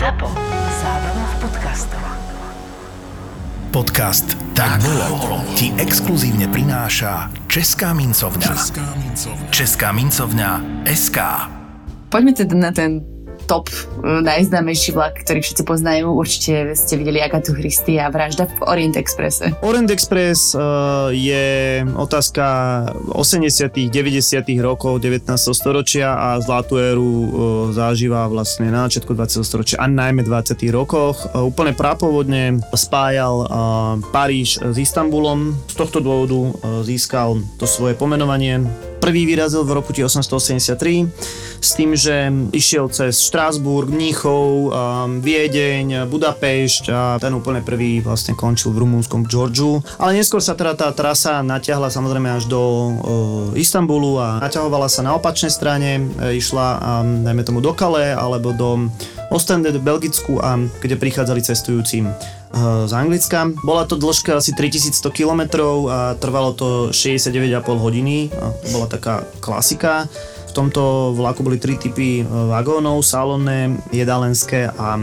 ZAPO. Zábrná v podcastov. Podcast Tak bolo ti exkluzívne prináša Česká mincovňa. Česká mincovňa SK. Poďme teda na ten top e, najznámejší vlak, ktorý všetci poznajú. Určite ste videli Agatu Christy a vražda v Orient Expresse. Orient Express uh, je otázka 80 90 rokov 19. storočia a zlatú éru uh, zažíva vlastne na začiatku 20. storočia a najmä 20. rokoch. Uh, úplne prápovodne spájal Paríž s Istanbulom. Z tohto dôvodu získal to svoje pomenovanie Prvý vyrazil v roku 1873 s tým, že išiel cez Štrásburg, Mníchov, Viedeň, Budapešť a ten úplne prvý vlastne končil v rumúnskom Georgiu. Ale neskôr sa teda tá trasa natiahla samozrejme až do Istanbulu a naťahovala sa na opačnej strane, e, išla um, dajme tomu do Kale alebo do Ostende, do Belgicku a kde prichádzali cestujúci z Anglicka. Bola to dĺžka asi 3100 km a trvalo to 69,5 hodiny. Bola taká klasika. V tomto vlaku boli tri typy eh, vagónov, salónne, jedalenské a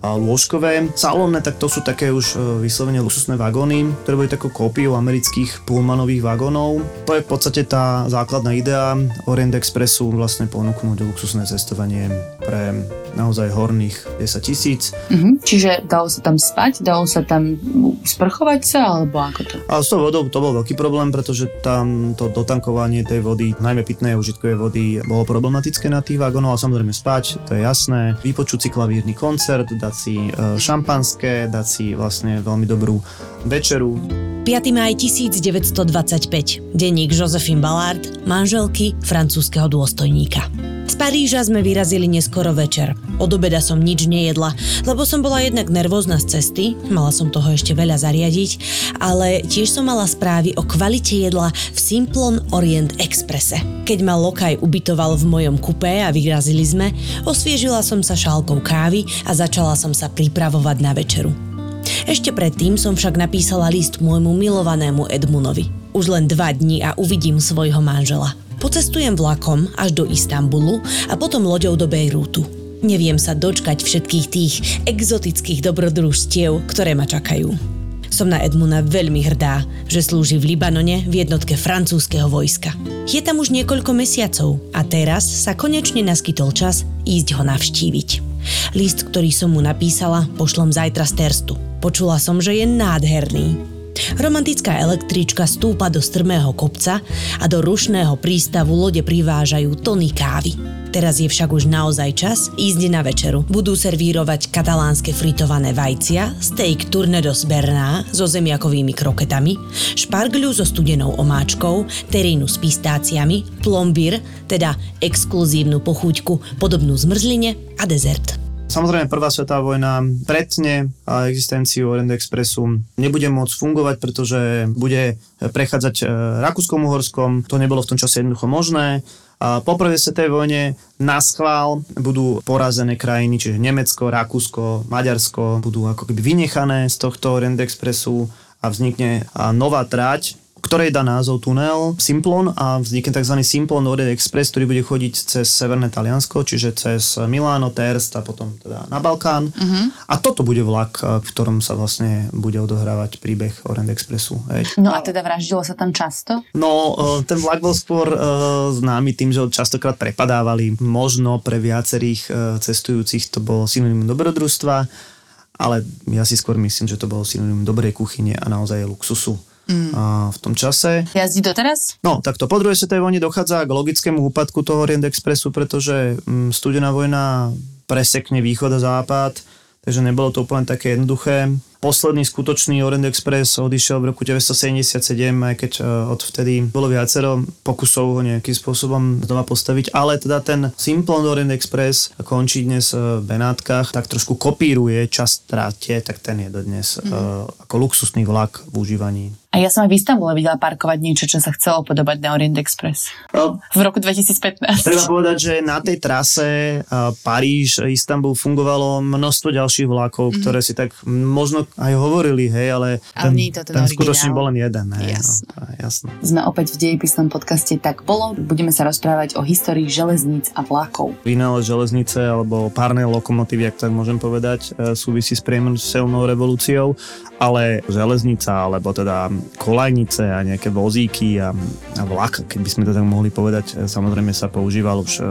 lôžkové. Salónne, tak to sú také už vyslovene luxusné vagóny, ktoré boli takou kópiou amerických pullmanových vagónov. To je v podstate tá základná idea Orient Expressu vlastne ponúknuť luxusné cestovanie pre naozaj horných 10 tisíc. Mm-hmm. Čiže dalo sa tam spať, dalo sa tam sprchovať sa, alebo ako to? A s tou vodou to bol veľký problém, pretože tam to dotankovanie tej vody, najmä pitnej a užitkovej vody, bolo problematické na tých vagónoch, ale samozrejme spať, to je jasné. Vypočuť si klavírny koncert, dať dať si e, šampanské, dať si vlastne veľmi dobrú večeru. 5. maj 1925. Denník Josephine Ballard, manželky francúzského dôstojníka. Z Paríža sme vyrazili neskoro večer. Od obeda som nič nejedla, lebo som bola jednak nervózna z cesty, mala som toho ešte veľa zariadiť, ale tiež som mala správy o kvalite jedla v Simplon Orient Expresse. Keď ma Lokaj ubytoval v mojom kupé a vyrazili sme, osviežila som sa šálkou kávy a začala som sa pripravovať na večeru. Ešte predtým som však napísala list môjmu milovanému Edmunovi. Už len dva dní a uvidím svojho manžela. Pocestujem vlakom až do Istanbulu a potom loďou do Bejrútu. Neviem sa dočkať všetkých tých exotických dobrodružstiev, ktoré ma čakajú. Som na Edmuna veľmi hrdá, že slúži v Libanone v jednotke francúzského vojska. Je tam už niekoľko mesiacov a teraz sa konečne naskytol čas ísť ho navštíviť. List, ktorý som mu napísala, pošlom zajtra z Terstu. Počula som, že je nádherný. Romantická električka stúpa do strmého kopca a do rušného prístavu lode privážajú tony kávy. Teraz je však už naozaj čas ísť na večeru. Budú servírovať katalánske fritované vajcia, steak tournedos berná so zemiakovými kroketami, špargľu so studenou omáčkou, terínu s pistáciami, plombír, teda exkluzívnu pochúťku podobnú zmrzline a dezert. Samozrejme, prvá svetová vojna pretne existenciu Orient Expressu nebude môcť fungovať, pretože bude prechádzať e, Rakúskom-Uhorskom. To nebolo v tom čase jednoducho možné. A po prvej svetovej vojne na schvál budú porazené krajiny, čiže Nemecko, Rakúsko, Maďarsko budú ako keby vynechané z tohto Orient Expressu a vznikne nová trať, ktorej dá názov tunel Simplon a vznikne tzv. Simplon Orient Express, ktorý bude chodiť cez Severné Taliansko, čiže cez Miláno, Terst a potom teda na Balkán. Uh-huh. A toto bude vlak, v ktorom sa vlastne bude odohrávať príbeh Orient Expressu. Hej. No a teda vraždilo sa tam často? No, e, ten vlak bol skôr uh, známy tým, že ho častokrát prepadávali. Možno pre viacerých cestujúcich to bolo synonymum dobrodružstva, ale ja si skôr myslím, že to bolo synonymum dobrej kuchyne a naozaj luxusu mm. v tom čase. Jazdí doteraz? No, takto po druhej svetovej vojne dochádza k logickému úpadku toho Orient Expressu, pretože mm, studená vojna presekne východ a západ, takže nebolo to úplne také jednoduché. Posledný skutočný Orient Express odišiel v roku 1977, aj keď uh, odvtedy bolo viacero pokusov ho nejakým spôsobom znova postaviť, ale teda ten Simplon Orient Express končí dnes v Benátkach, tak trošku kopíruje čas tráte, tak ten je dodnes mm. ako luxusný vlak v užívaní a ja som aj v Istambule videla parkovať niečo, čo sa chcelo podobať na Orient Express. No, v roku 2015. Treba povedať, že na tej trase Paríž, Istanbul fungovalo množstvo ďalších vlakov, mm-hmm. ktoré si tak možno aj hovorili, hej, ale, Ale nie je to ten ten skutočne bol len jeden. Hej, Jasné. No, jasné. Sme opäť v dejepisnom podcaste Tak bolo. Budeme sa rozprávať o histórii železníc a vlakov. Vynález železnice alebo párnej lokomotívy, ak tak môžem povedať, e, súvisí s priemyselnou revolúciou, ale železnica, alebo teda kolajnice a nejaké vozíky a, a vlak, keď by sme to tak mohli povedať, e, samozrejme sa používal už e,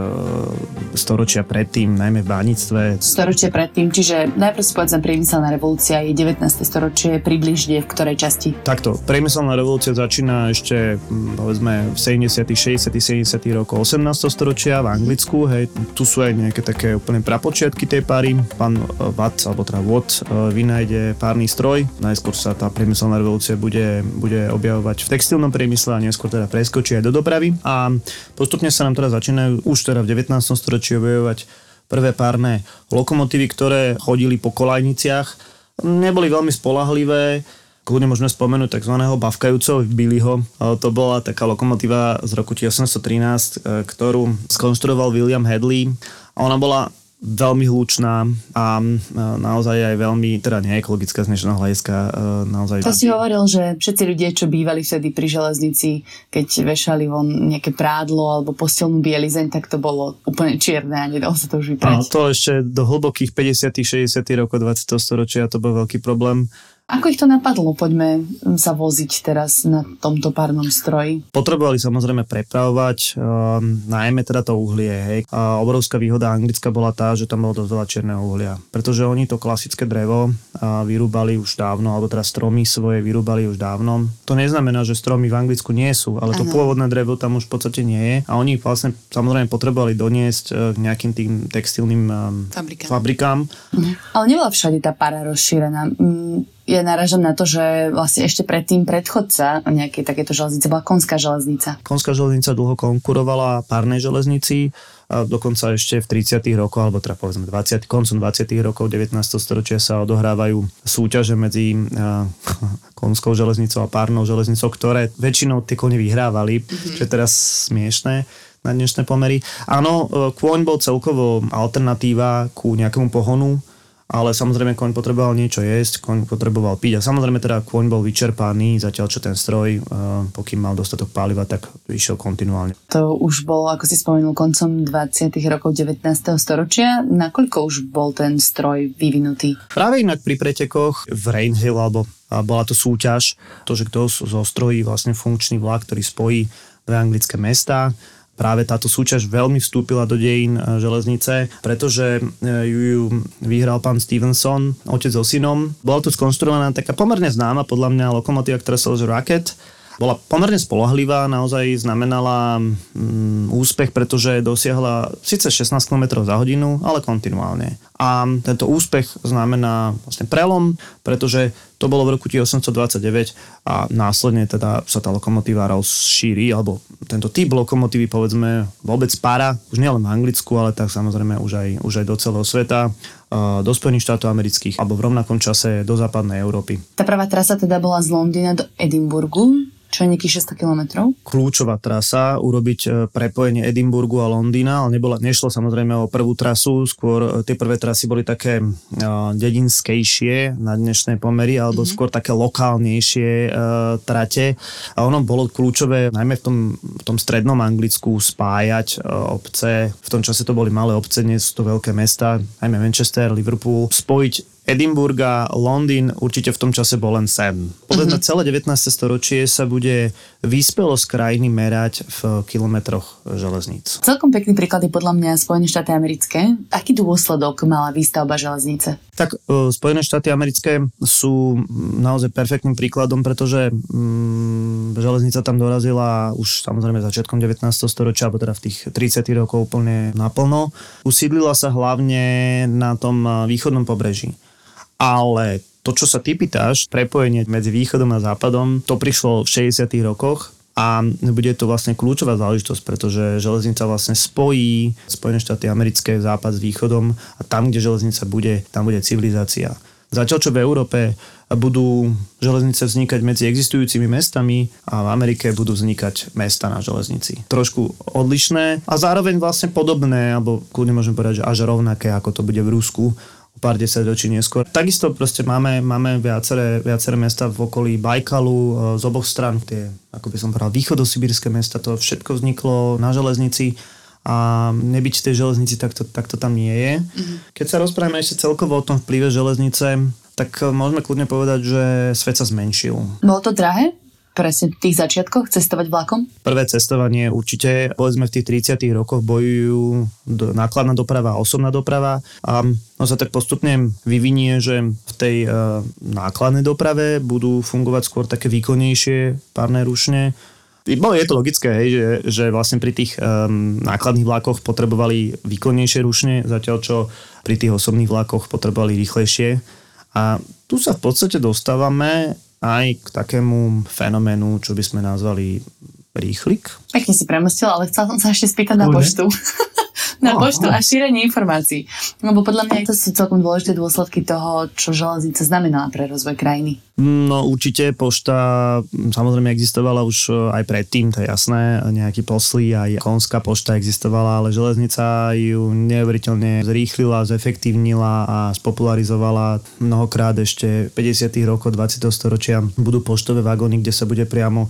storočia predtým, najmä v bánictve. Storočie predtým, čiže najprv si povedzme priemyselná revolúcia je 19. storočie, približne v ktorej časti. Takto, priemyselná revolúcia začína ešte mm, povedzme v 70., 60., 70. rokov 18. storočia v Anglicku, hej, tu sú aj nejaké také úplne prapočiatky tej páry. Pán e, Watt, alebo teda Watt, e, vynájde párny stroj. Najskôr sa tá priemyselná revolúcia bude, bude objavovať v textilnom priemysle a neskôr teda preskočí aj do dopravy. A postupne sa nám teda začínajú už teda v 19. storočí objavovať prvé párne lokomotívy, ktoré chodili po kolajniciach. Neboli veľmi spolahlivé, kľudne môžeme spomenúť tzv. bavkajúceho Billyho. To bola taká lokomotíva z roku 1813, e, ktorú skonštruoval William Hadley. Ona bola veľmi hlučná a e, naozaj aj veľmi, teda neekologická z dnešného hľadiska, e, naozaj... To si hovoril, že všetci ľudia, čo bývali vtedy pri železnici, keď vešali von nejaké prádlo alebo postelnú bielizeň, tak to bolo úplne čierne a nedalo sa to už vyprať. to ešte do hlbokých 50 60 rokov 20. storočia to bol veľký problém. Ako ich to napadlo? Poďme sa voziť teraz na tomto párnom stroji. Potrebovali samozrejme prepravovať, um, najmä teda to uhlie. Hej. A obrovská výhoda Anglicka bola tá, že tam bolo dosť veľa čierneho uhlia. Pretože oni to klasické drevo a vyrúbali už dávno, alebo teda stromy svoje vyrúbali už dávno. To neznamená, že stromy v Anglicku nie sú, ale to Áno. pôvodné drevo tam už v podstate nie je. A oni vlastne samozrejme potrebovali doniesť eh, k nejakým tým textilným um, Fabrikám. fabrikám. Ale nebola všade tá para rozšírená. Mm, Ja narážam na to, že vlastne ešte predtým predchodca nejakej takéto železnice bola konská železnica. Konská železnica dlho konkurovala párnej železnici, a dokonca ešte v 30. rokoch, alebo teda povedzme 20, koncom 20. rokov 19. storočia sa odohrávajú súťaže medzi a, konskou železnicou a párnou železnicou, ktoré väčšinou tie kone vyhrávali, mm-hmm. čo je teraz smiešné na dnešné pomery. Áno, e, kôň bol celkovo alternatíva ku nejakému pohonu, ale samozrejme koň potreboval niečo jesť, koň potreboval piť a samozrejme teda koň bol vyčerpaný, zatiaľ čo ten stroj, eh, pokým mal dostatok paliva, tak išiel kontinuálne. To už bolo, ako si spomenul, koncom 20. rokov 19. storočia. Nakoľko už bol ten stroj vyvinutý? Práve inak pri pretekoch v Rainhill, alebo a bola to súťaž, to, že kto zostrojí vlastne funkčný vlak, ktorý spojí dve anglické mesta, práve táto súťaž veľmi vstúpila do dejín e, železnice, pretože e, ju, vyhral pán Stevenson, otec so synom. Bola tu skonštruovaná taká pomerne známa podľa mňa lokomotíva, ktorá sa Rocket. Bola pomerne spolahlivá, naozaj znamenala mm, úspech, pretože dosiahla síce 16 km za hodinu, ale kontinuálne. A tento úspech znamená vlastne prelom, pretože to bolo v roku 1829 a následne teda sa tá lokomotíva rozšíri, alebo tento typ lokomotívy povedzme vôbec para, už nielen v Anglicku, ale tak samozrejme už aj, už aj do celého sveta, do Spojených štátov amerických alebo v rovnakom čase do západnej Európy. Tá prvá trasa teda bola z Londýna do Edinburgu, čo je nejakých 600 kilometrov. kľúčová trasa, urobiť e, prepojenie Edimburgu a Londýna, ale nebola, nešlo samozrejme o prvú trasu, skôr e, tie prvé trasy boli také uh, dedinskejšie na dnešné pomery, alebo mm-hmm. skôr také lokálnejšie uh, trate. A ono bolo kľúčové najmä v tom, v tom strednom Anglicku spájať uh, obce, v tom čase to boli malé obce, dnes sú to veľké mesta, najmä Manchester, Liverpool, spojiť Edinburgh a Londýn určite v tom čase bol len sen. Povedzme, celé 19. storočie sa bude vyspelosť krajiny merať v kilometroch železníc. Celkom pekný príklad je podľa mňa Spojené štáty americké. Aký dôsledok mala výstavba železnice? Tak e, Spojené štáty americké sú naozaj perfektným príkladom, pretože mm, železnica tam dorazila už samozrejme začiatkom 19. storočia, alebo teda v tých 30. rokov úplne naplno. Usídlila sa hlavne na tom e, východnom pobreží. Ale to, čo sa ty pýtaš, prepojenie medzi východom a západom, to prišlo v 60. rokoch a bude to vlastne kľúčová záležitosť, pretože železnica vlastne spojí Spojené štáty americké, západ s východom a tam, kde železnica bude, tam bude civilizácia. Zatiaľ, čo v Európe budú železnice vznikať medzi existujúcimi mestami a v Amerike budú vznikať mesta na železnici. Trošku odlišné a zároveň vlastne podobné, alebo kľudne môžem povedať, že až rovnaké, ako to bude v Rusku, pár desať ročí neskôr. Takisto proste máme, máme viaceré, viaceré mesta v okolí Bajkalu e, z oboch stran, tie, ako by som povedal, východosibírske mesta, to všetko vzniklo na železnici a nebyť tej železnici, tak to, tak to tam nie je. Mm-hmm. Keď sa rozprávame ešte celkovo o tom vplyve železnice, tak e, môžeme kľudne povedať, že svet sa zmenšil. Bolo to drahé? Presne v tých začiatkoch cestovať vlakom? Prvé cestovanie určite, povedzme v tých 30 rokoch bojujú do, nákladná doprava a osobná doprava a no sa tak postupne vyvinie, že v tej uh, nákladnej doprave budú fungovať skôr také výkonnejšie párne rušne, No je to logické, hej, že, že vlastne pri tých um, nákladných vlakoch potrebovali výkonnejšie rušne, zatiaľ čo pri tých osobných vlakoch potrebovali rýchlejšie. A tu sa v podstate dostávame aj k takému fenoménu, čo by sme nazvali rýchlik. Pekne si premostil, ale chcel som sa ešte spýtať na poštu. Na poštu a šírenie informácií. Lebo podľa mňa to sú celkom dôležité dôsledky toho, čo železnica znamenala pre rozvoj krajiny. No určite pošta samozrejme existovala už e, aj predtým, to je jasné, nejaký poslí, aj konská pošta existovala, ale železnica ju neuveriteľne zrýchlila, zefektívnila a spopularizovala mnohokrát ešte 50. rokov 20. storočia budú poštové vagóny, kde sa bude priamo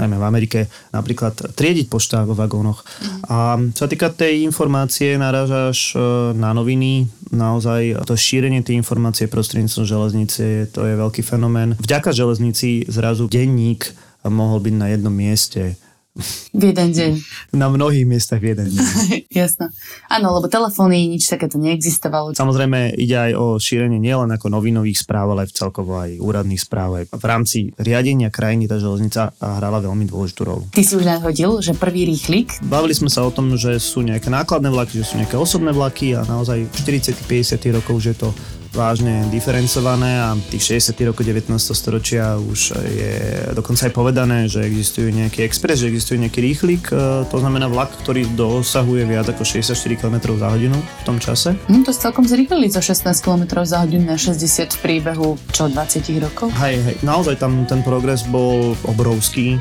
najmä v Amerike, napríklad triediť pošta vo vagónoch. A čo sa týka tej informácie, narážaš e, na noviny, naozaj to šírenie tej informácie prostredníctvom železnice, to je veľký fenomén. Vďaka železnici zrazu denník mohol byť na jednom mieste v jeden deň. Na mnohých miestach v jeden deň. Jasno. Áno, lebo telefóny, nič takéto neexistovalo. Samozrejme ide aj o šírenie nielen ako novinových správ, ale celkovo aj úradných správ. Aj v rámci riadenia krajiny tá železnica hrala veľmi dôležitú rolu. Ty si už nadhodil, že prvý rýchlik. Bavili sme sa o tom, že sú nejaké nákladné vlaky, že sú nejaké osobné vlaky a naozaj 40-50 rokov, že to vážne diferencované a tých 60. rokov 19. storočia už je dokonca aj povedané, že existuje nejaký expres, že existuje nejaký rýchlik, e, to znamená vlak, ktorý dosahuje viac ako 64 km za hodinu v tom čase. No to celkom zrýchlili zo 16 km za hodinu na 60 v priebehu čo 20 rokov? Hej, hej, naozaj tam ten progres bol obrovský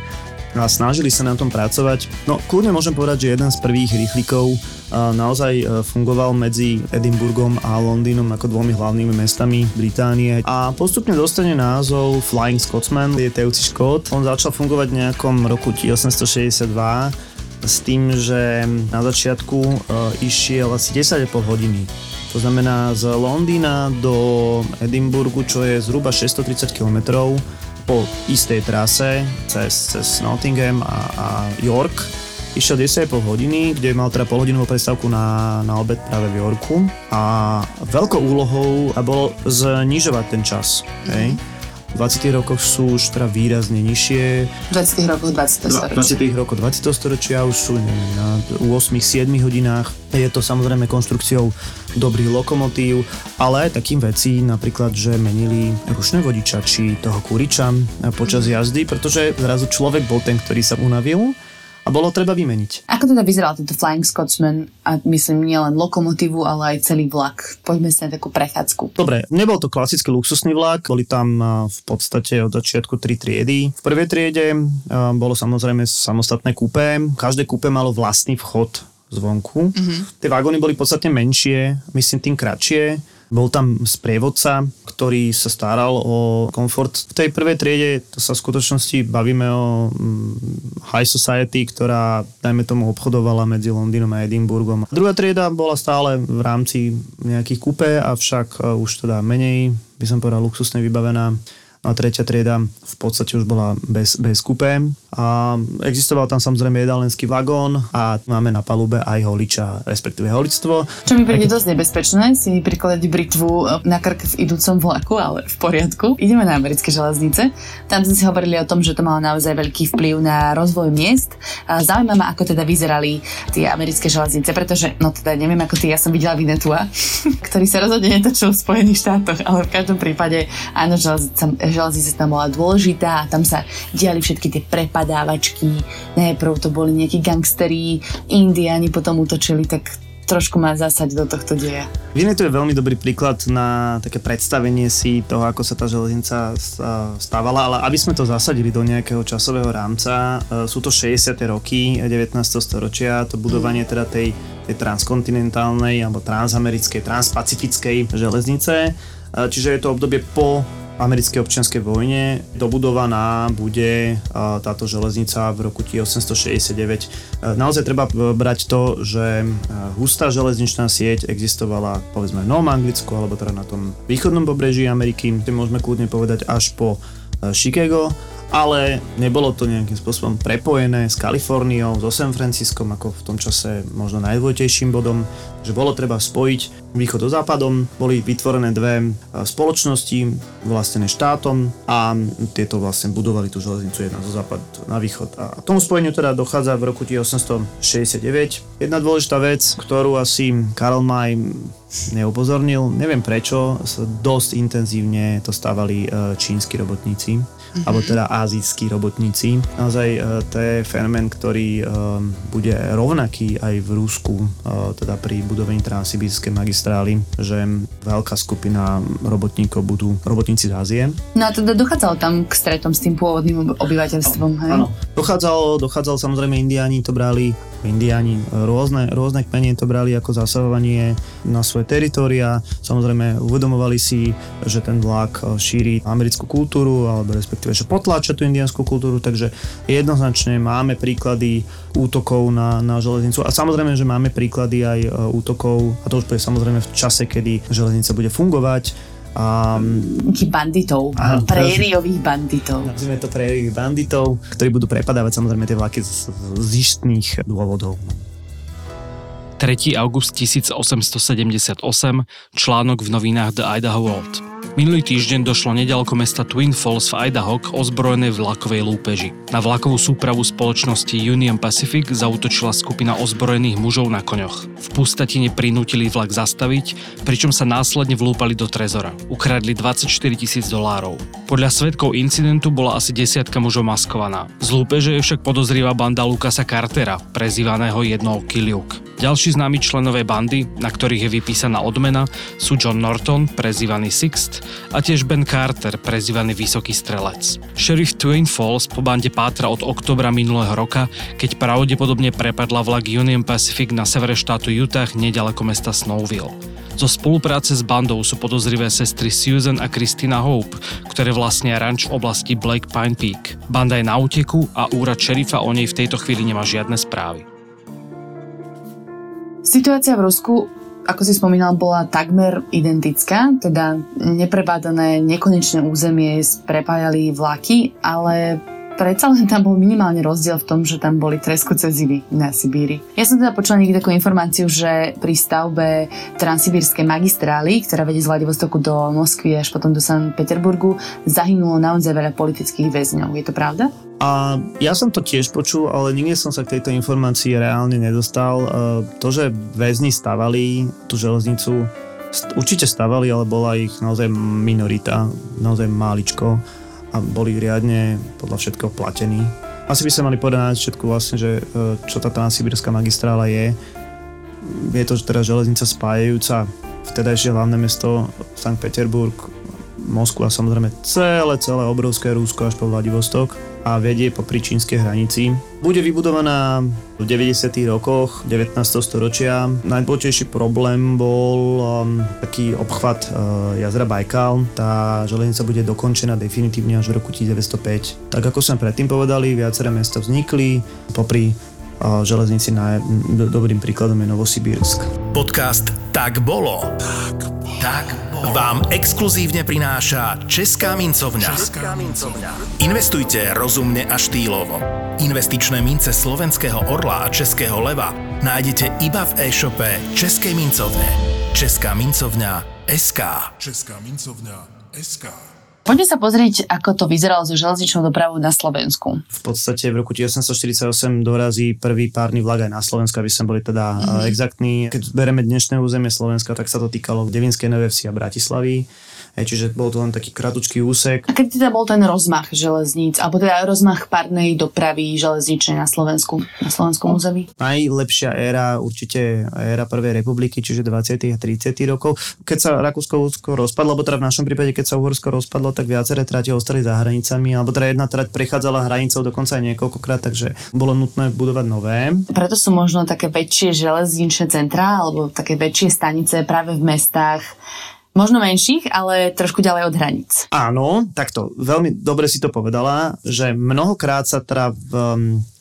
a snažili sa na tom pracovať. No kľudne môžem povedať, že jeden z prvých rýchlikov naozaj e, fungoval medzi Edinburghom a Londýnom ako dvomi hlavnými mestami Británie a postupne dostane názov Flying Scotsman, lietajúci škót. On začal fungovať v nejakom roku 1862 s tým, že na začiatku e, išiel asi 10,5 hodiny. To znamená z Londýna do Edinburgu, čo je zhruba 630 km po istej trase cez, cez Nottingham a, a York išiel 10,5 hodiny, kde mal teda polhodinovú prestávku na, na obed práve v Yorku a veľkou úlohou bolo znižovať ten čas. Mm-hmm. Hej? V 20. rokoch sú už teda výrazne nižšie. V 20. rokoch 20. storočia. 20. rokoch 20. storočia už sú neviem, na 8-7 hodinách. Je to samozrejme konštrukciou dobrých lokomotív, ale aj takým vecí, napríklad, že menili rušné vodiča či toho kuriča počas jazdy, pretože zrazu človek bol ten, ktorý sa unavil a bolo treba vymeniť. Ako teda vyzeral tento Flying Scotsman a myslím nielen lokomotívu, ale aj celý vlak? Poďme si na takú prechádzku. Dobre, nebol to klasický luxusný vlak, boli tam v podstate od začiatku tri triedy. V prvej triede bolo samozrejme samostatné kúpe. Každé kúpe malo vlastný vchod zvonku. Mm-hmm. Tie vagóny boli podstatne menšie, myslím tým kratšie bol tam sprievodca, ktorý sa staral o komfort. V tej prvej triede to sa v skutočnosti bavíme o mm, high society, ktorá, dajme tomu, obchodovala medzi Londýnom a Edinburghom. Druhá trieda bola stále v rámci nejakých kupé, avšak e, už teda menej, by som povedal, luxusne vybavená a tretia trieda v podstate už bola bez, bez kupé a existoval tam samozrejme jedalenský vagón a máme na palube aj holiča, respektíve holictvo. Čo mi príde dosť nebezpečné, si mi prikladať britvu na krk v idúcom vlaku, ale v poriadku. Ideme na americké železnice. Tam sme si hovorili o tom, že to malo naozaj veľký vplyv na rozvoj miest. Zaujíma ma, ako teda vyzerali tie americké železnice, pretože, no teda neviem ako ty, ja som videla Vinetua, ktorý sa rozhodne netočil v Spojených štátoch, ale v každom prípade áno, železnica železnica tam bola dôležitá a tam sa diali všetky tie prepadávačky. Najprv to boli nejakí gangsteri, indiáni potom útočili, tak trošku ma zasať do tohto deja. Viny to je veľmi dobrý príklad na také predstavenie si toho, ako sa tá železnica stávala, ale aby sme to zasadili do nejakého časového rámca, e, sú to 60. roky 19. storočia, to budovanie teda tej, tej transkontinentálnej alebo transamerickej, transpacifickej železnice, e, čiže je to obdobie po americkej občianskej vojne. Dobudovaná bude táto železnica v roku 1869. Naozaj treba brať to, že hustá železničná sieť existovala povedzme v Novom Anglicku alebo teda na tom východnom pobreží Ameriky, kde môžeme kľudne povedať až po Chicago ale nebolo to nejakým spôsobom prepojené s Kaliforniou, so San Franciskom, ako v tom čase možno najdôležitejším bodom, že bolo treba spojiť východ so západom, boli vytvorené dve spoločnosti vlastnené štátom a tieto vlastne budovali tú železnicu jedna zo západ na východ. A tomu spojeniu teda dochádza v roku 1869. Jedna dôležitá vec, ktorú asi Karl May neupozornil, neviem prečo, dosť intenzívne to stávali e, čínsky robotníci mm-hmm. alebo teda azijskí robotníci. Naozaj uh, to je fenomén, ktorý bude rovnaký aj v Rusku, teda pri budovaní transsibírskej magistrály, že veľká skupina robotníkov budú robotníci z Ázie. No a teda dochádzalo tam k stretom s tým pôvodným obyvateľstvom, hej? Áno, dochádzalo, dochádzalo samozrejme indiáni to brali Indiáni rôzne, rôzne kmene to brali ako zasahovanie na svoje teritoria. Samozrejme uvedomovali si, že ten vlak šíri americkú kultúru, alebo respektíve, že potláča tú indiánsku kultúru, takže jednoznačne máme príklady útokov na, na železnicu a samozrejme, že máme príklady aj e, útokov, a to už bude samozrejme v čase, kedy železnica bude fungovať, Um, banditov, áno, prériových banditov. Nazvime to prériových banditov, ktorí budú prepadávať samozrejme tie vlaky z, z istných dôvodov. 3. august 1878, článok v novinách The Idaho World. Minulý týždeň došlo nedaleko mesta Twin Falls v Idaho k ozbrojenej vlakovej lúpeži. Na vlakovú súpravu spoločnosti Union Pacific zautočila skupina ozbrojených mužov na koňoch. V pustatine prinútili vlak zastaviť, pričom sa následne vlúpali do trezora. Ukradli 24 tisíc dolárov. Podľa svetkov incidentu bola asi desiatka mužov maskovaná. Z lúpeže je však podozrivá banda Lukasa Cartera, prezývaného jednou Kiliuk. Ďalší známi členové bandy, na ktorých je vypísaná odmena, sú John Norton, prezývaný Sixt, a tiež Ben Carter, prezývaný Vysoký strelec. Sheriff Twin Falls po bande pátra od oktobra minulého roka, keď pravdepodobne prepadla vlak Union Pacific na severe štátu Utah nedaleko mesta Snowville. Zo spolupráce s bandou sú podozrivé sestry Susan a Christina Hope, ktoré vlastnia ranč v oblasti Blake Pine Peak. Banda je na úteku a úrad šerifa o nej v tejto chvíli nemá žiadne správy. Situácia v Rusku ako si spomínal, bola takmer identická, teda neprebádané nekonečné územie prepájali vlaky, ale predsa len tam bol minimálne rozdiel v tom, že tam boli treskúce zimy na Sibíri. Ja som teda počula niekde takú informáciu, že pri stavbe transsibírskej magistrály, ktorá vedie z Vladivostoku do Moskvy až potom do San Peterburgu, zahynulo naozaj veľa politických väzňov. Je to pravda? A ja som to tiež počul, ale nikdy som sa k tejto informácii reálne nedostal. E, to, že väzni stavali tú železnicu, určite stavali, ale bola ich naozaj minorita, naozaj máličko a boli riadne podľa všetkého platení. Asi by sa mali povedať na všetku vlastne, že e, čo tá transsibírska magistrála je. Je to teda železnica spájajúca vtedajšie hlavné mesto Sankt Peterburg, Moskvu a samozrejme celé, celé obrovské Rúsko až po Vladivostok a vedie po čínskej hranici. Bude vybudovaná v 90. rokoch 19. storočia. Najdôležitejší problém bol um, taký obchvat uh, jazera Bajkal. Tá železnica bude dokončená definitívne až v roku 1905. Tak ako sme predtým povedali, viaceré mesta vznikli popri uh, železnici na, do, dobrým príkladom je Novosibírsk. Podcast Tak bolo. Tak. Tak vám exkluzívne prináša Česká mincovňa. Česká mincovňa. Investujte rozumne a štýlovo. Investičné mince slovenského orla a českého leva nájdete iba v e-shope Českej mincovne. Česká mincovňa SK. Česká mincovňa SK. Poďme sa pozrieť, ako to vyzeralo so železničnou dopravou na Slovensku. V podstate v roku 1848 dorazí prvý párny vlak aj na Slovensku, aby sme boli teda mm-hmm. exaktní. Keď bereme dnešné územie Slovenska, tak sa to týkalo Devinskej Novej Vsi a Bratislavy. Hej, čiže bol to len taký kratučký úsek. A keď teda bol ten rozmach železníc, alebo teda rozmach párnej dopravy železničnej na Slovensku, na slovenskom území? Najlepšia éra určite éra Prvej republiky, čiže 20. a 30. rokov. Keď sa Rakúsko-Uhorsko rozpadlo, alebo teda v našom prípade, keď sa Uhorsko rozpadlo, tak viaceré trate ostali za hranicami, alebo teda jedna trať prechádzala hranicou dokonca aj niekoľkokrát, takže bolo nutné budovať nové. Preto sú možno také väčšie železničné centrá, alebo také väčšie stanice práve v mestách, Možno menších, ale trošku ďalej od hraníc. Áno, takto. Veľmi dobre si to povedala, že mnohokrát sa teda v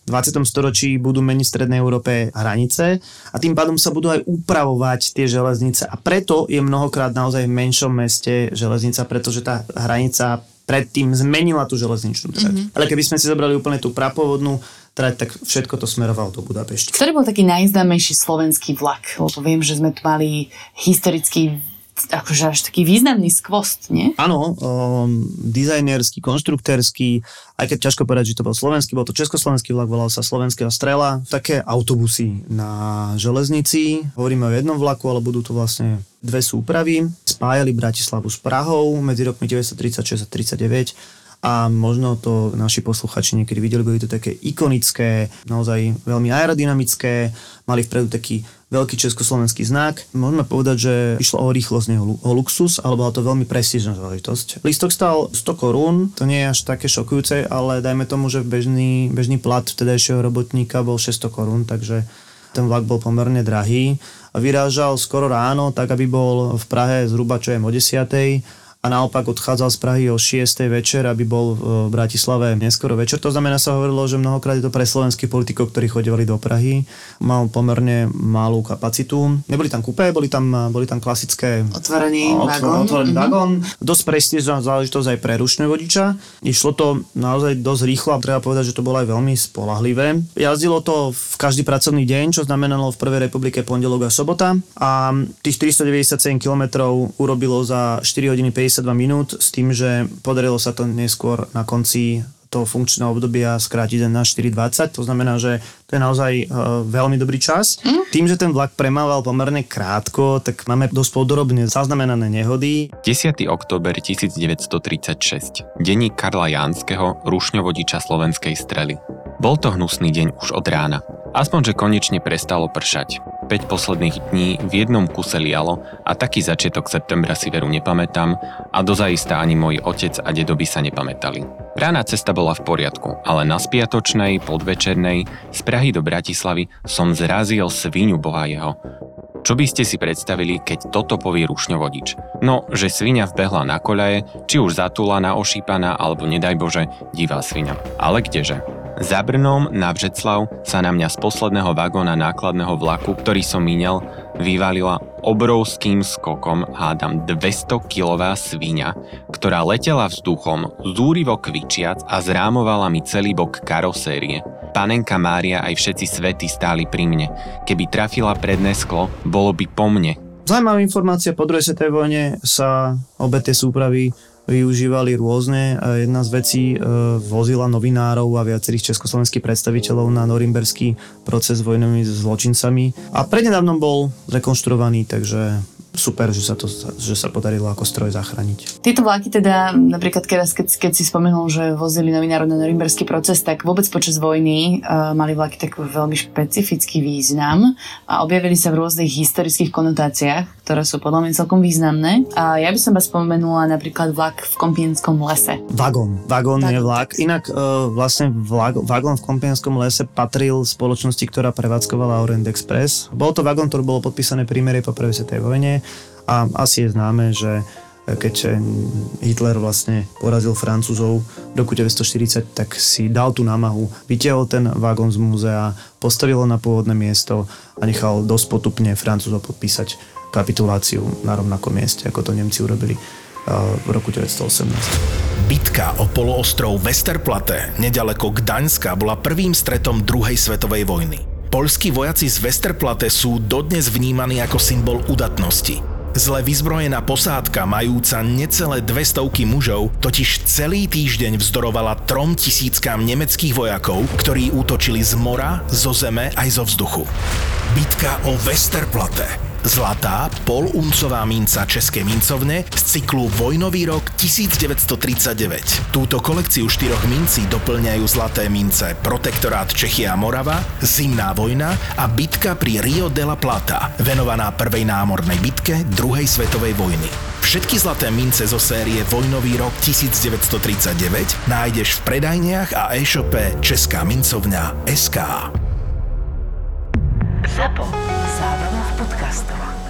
20. storočí budú meniť v Strednej Európe hranice a tým pádom sa budú aj upravovať tie železnice a preto je mnohokrát naozaj v menšom meste železnica, pretože tá hranica predtým zmenila tú železničnú trať. Mm-hmm. Ale keby sme si zobrali úplne tú prapovodnú trať, tak všetko to smerovalo do Budapešti. Ktorý bol taký najznámejší slovenský vlak? Lebo viem, že sme tu mali historický akože až taký významný skvost, nie? Áno, um, dizajnerský, konštruktérsky, aj keď ťažko povedať, že to bol slovenský, bol to československý vlak, volal sa Slovenského strela. Také autobusy na železnici, hovoríme o jednom vlaku, ale budú to vlastne dve súpravy. Spájali Bratislavu s Prahou medzi rokmi 1936 a 39 a možno to naši posluchači niekedy videli, boli to také ikonické, naozaj veľmi aerodynamické, mali vpredu taký veľký československý znak. Môžeme povedať, že išlo o rýchlosť, o luxus, ale bola to veľmi prestížna záležitosť. Listok stal 100 korún, to nie je až také šokujúce, ale dajme tomu, že bežný, bežný plat vtedajšieho robotníka bol 600 korún, takže ten vlak bol pomerne drahý. Vyrážal skoro ráno, tak aby bol v Prahe zhruba čo je o 10 a naopak odchádzal z Prahy o 6. večer, aby bol v Bratislave neskoro večer. To znamená, sa hovorilo, že mnohokrát je to pre slovenských politikov, ktorí chodevali do Prahy. Mal pomerne malú kapacitu. Neboli tam kupé, boli tam, boli tam klasické... Otvorený vagón. Otvorený mm-hmm. vagón. Dosť prestížna záležitosť aj pre ručné vodiča. Išlo to naozaj dosť rýchlo a treba povedať, že to bolo aj veľmi spolahlivé. Jazdilo to v každý pracovný deň, čo znamenalo v Prvej republike pondelok a sobota a tých 497 km urobilo za 4 hodiny 50 52 minút s tým, že podarilo sa to neskôr na konci toho funkčného obdobia skrátiť na 4.20, to znamená, že to je naozaj uh, veľmi dobrý čas. Mm. Tým, že ten vlak premával pomerne krátko, tak máme dosť podrobne zaznamenané nehody. 10. október 1936. Denník Karla Jánskeho, rušňovodiča slovenskej strely. Bol to hnusný deň už od rána. Aspoň, že konečne prestalo pršať. 5 posledných dní v jednom kuse lialo a taký začiatok septembra si veru nepamätám a dozaista ani môj otec a dedo by sa nepamätali. Rána cesta bola v poriadku, ale na spiatočnej, podvečernej, z Prahy do Bratislavy som zrazil svíňu boha jeho. Čo by ste si predstavili, keď toto povie rušňovodič? No, že svinia vbehla na koľaje, či už zatúlaná, ošípaná, alebo nedaj Bože, divá svinia. Ale kdeže? Za Brnom na Břeclav sa na mňa z posledného vagóna nákladného vlaku, ktorý som minel, vyvalila obrovským skokom, hádam 200-kilová svinia, ktorá letela vzduchom, zúrivo kvičiac a zrámovala mi celý bok karosérie. Panenka Mária aj všetci svety stáli pri mne. Keby trafila predné sklo, bolo by po mne. Zajímavá informácia, po druhej svetovej vojne sa obe tie súpravy využívali rôzne. Jedna z vecí e, vozila novinárov a viacerých československých predstaviteľov na norimberský proces vojnovými zločincami. A prednedávnom bol rekonštruovaný, takže super, že sa, to, že sa podarilo ako stroj zachrániť. Tieto vlaky teda, napríklad keď, keď, keď si spomenul, že vozili novinárov na norimberský proces, tak vôbec počas vojny uh, mali vlaky taký veľmi špecifický význam a objavili sa v rôznych historických konotáciách, ktoré sú podľa mňa celkom významné. A ja by som vás spomenula napríklad vlak v Kompienskom lese. Vagón. Vagón je vlak. Inak uh, vlastne vlak, vagón v Kompienskom lese patril spoločnosti, ktorá prevádzkovala Orient Express. Bol to vagón, ktorý bolo podpísané prímerie po prvej svetovej vojne a asi je známe, že keď Hitler vlastne porazil Francúzov v roku 1940, tak si dal tú námahu, vytiahol ten vagón z múzea, postavil ho na pôvodné miesto a nechal dosť potupne Francúzov podpísať kapituláciu na rovnakom mieste, ako to Nemci urobili v roku 1918. Bitka o poloostrov Westerplatte nedaleko Gdaňska bola prvým stretom druhej svetovej vojny. Polskí vojaci z Westerplatte sú dodnes vnímaní ako symbol udatnosti. Zle vyzbrojená posádka, majúca necelé dve stovky mužov, totiž celý týždeň vzdorovala trom tisíckám nemeckých vojakov, ktorí útočili z mora, zo zeme aj zo vzduchu. Bitka o Westerplatte. Zlatá, poluncová minca Českej mincovne z cyklu Vojnový rok 1939. Túto kolekciu štyroch mincí doplňajú zlaté mince Protektorát Čechia Morava, Zimná vojna a bitka pri Rio de la Plata, venovaná prvej námornej bitke druhej svetovej vojny. Všetky zlaté mince zo série Vojnový rok 1939 nájdeš v predajniach a e-shope Česká mincovňa SK. ZAPO. Zábrná v podcastovách.